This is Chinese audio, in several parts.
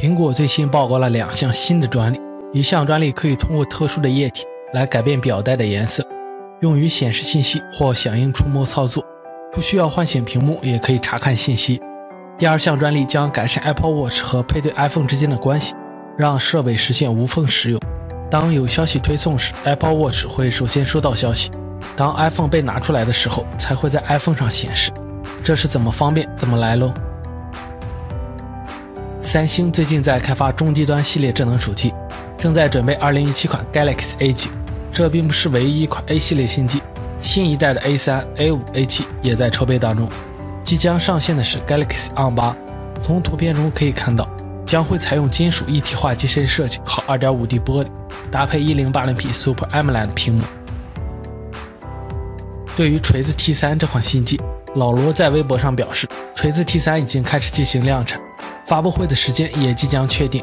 苹果最新曝光了两项新的专利，一项专利可以通过特殊的液体来改变表带的颜色，用于显示信息或响应触摸操作，不需要唤醒屏幕也可以查看信息。第二项专利将改善 Apple Watch 和配对 iPhone 之间的关系，让设备实现无缝使用。当有消息推送时，Apple Watch 会首先收到消息；当 iPhone 被拿出来的时候，才会在 iPhone 上显示。这是怎么方便怎么来喽？三星最近在开发中低端系列智能手机，正在准备2017款 Galaxy A9。这并不是唯一一款 A 系列新机，新一代的 A3、A5、A7 也在筹备当中。即将上线的是 Galaxy On8，从图片中可以看到，将会采用金属一体化机身设计和 2.5D 玻璃，搭配 1080p Super AMOLED 屏幕。对于锤子 T3 这款新机，老罗在微博上表示，锤子 T3 已经开始进行量产。发布会的时间也即将确定。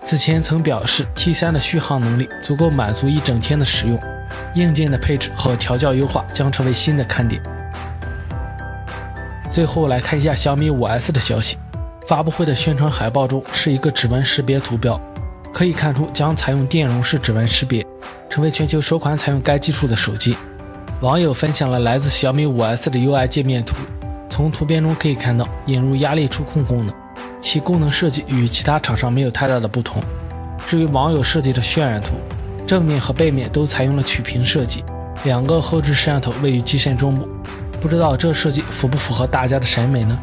此前曾表示，T3 的续航能力足够满足一整天的使用，硬件的配置和调教优化将成为新的看点。最后来看一下小米 5S 的消息，发布会的宣传海报中是一个指纹识别图标，可以看出将采用电容式指纹识别，成为全球首款采用该技术的手机。网友分享了来自小米 5S 的 UI 界面图，从图片中可以看到引入压力触控功能。其功能设计与其他厂商没有太大的不同。至于网友设计的渲染图，正面和背面都采用了曲屏设计，两个后置摄像头位于机身中部，不知道这设计符不符合大家的审美呢？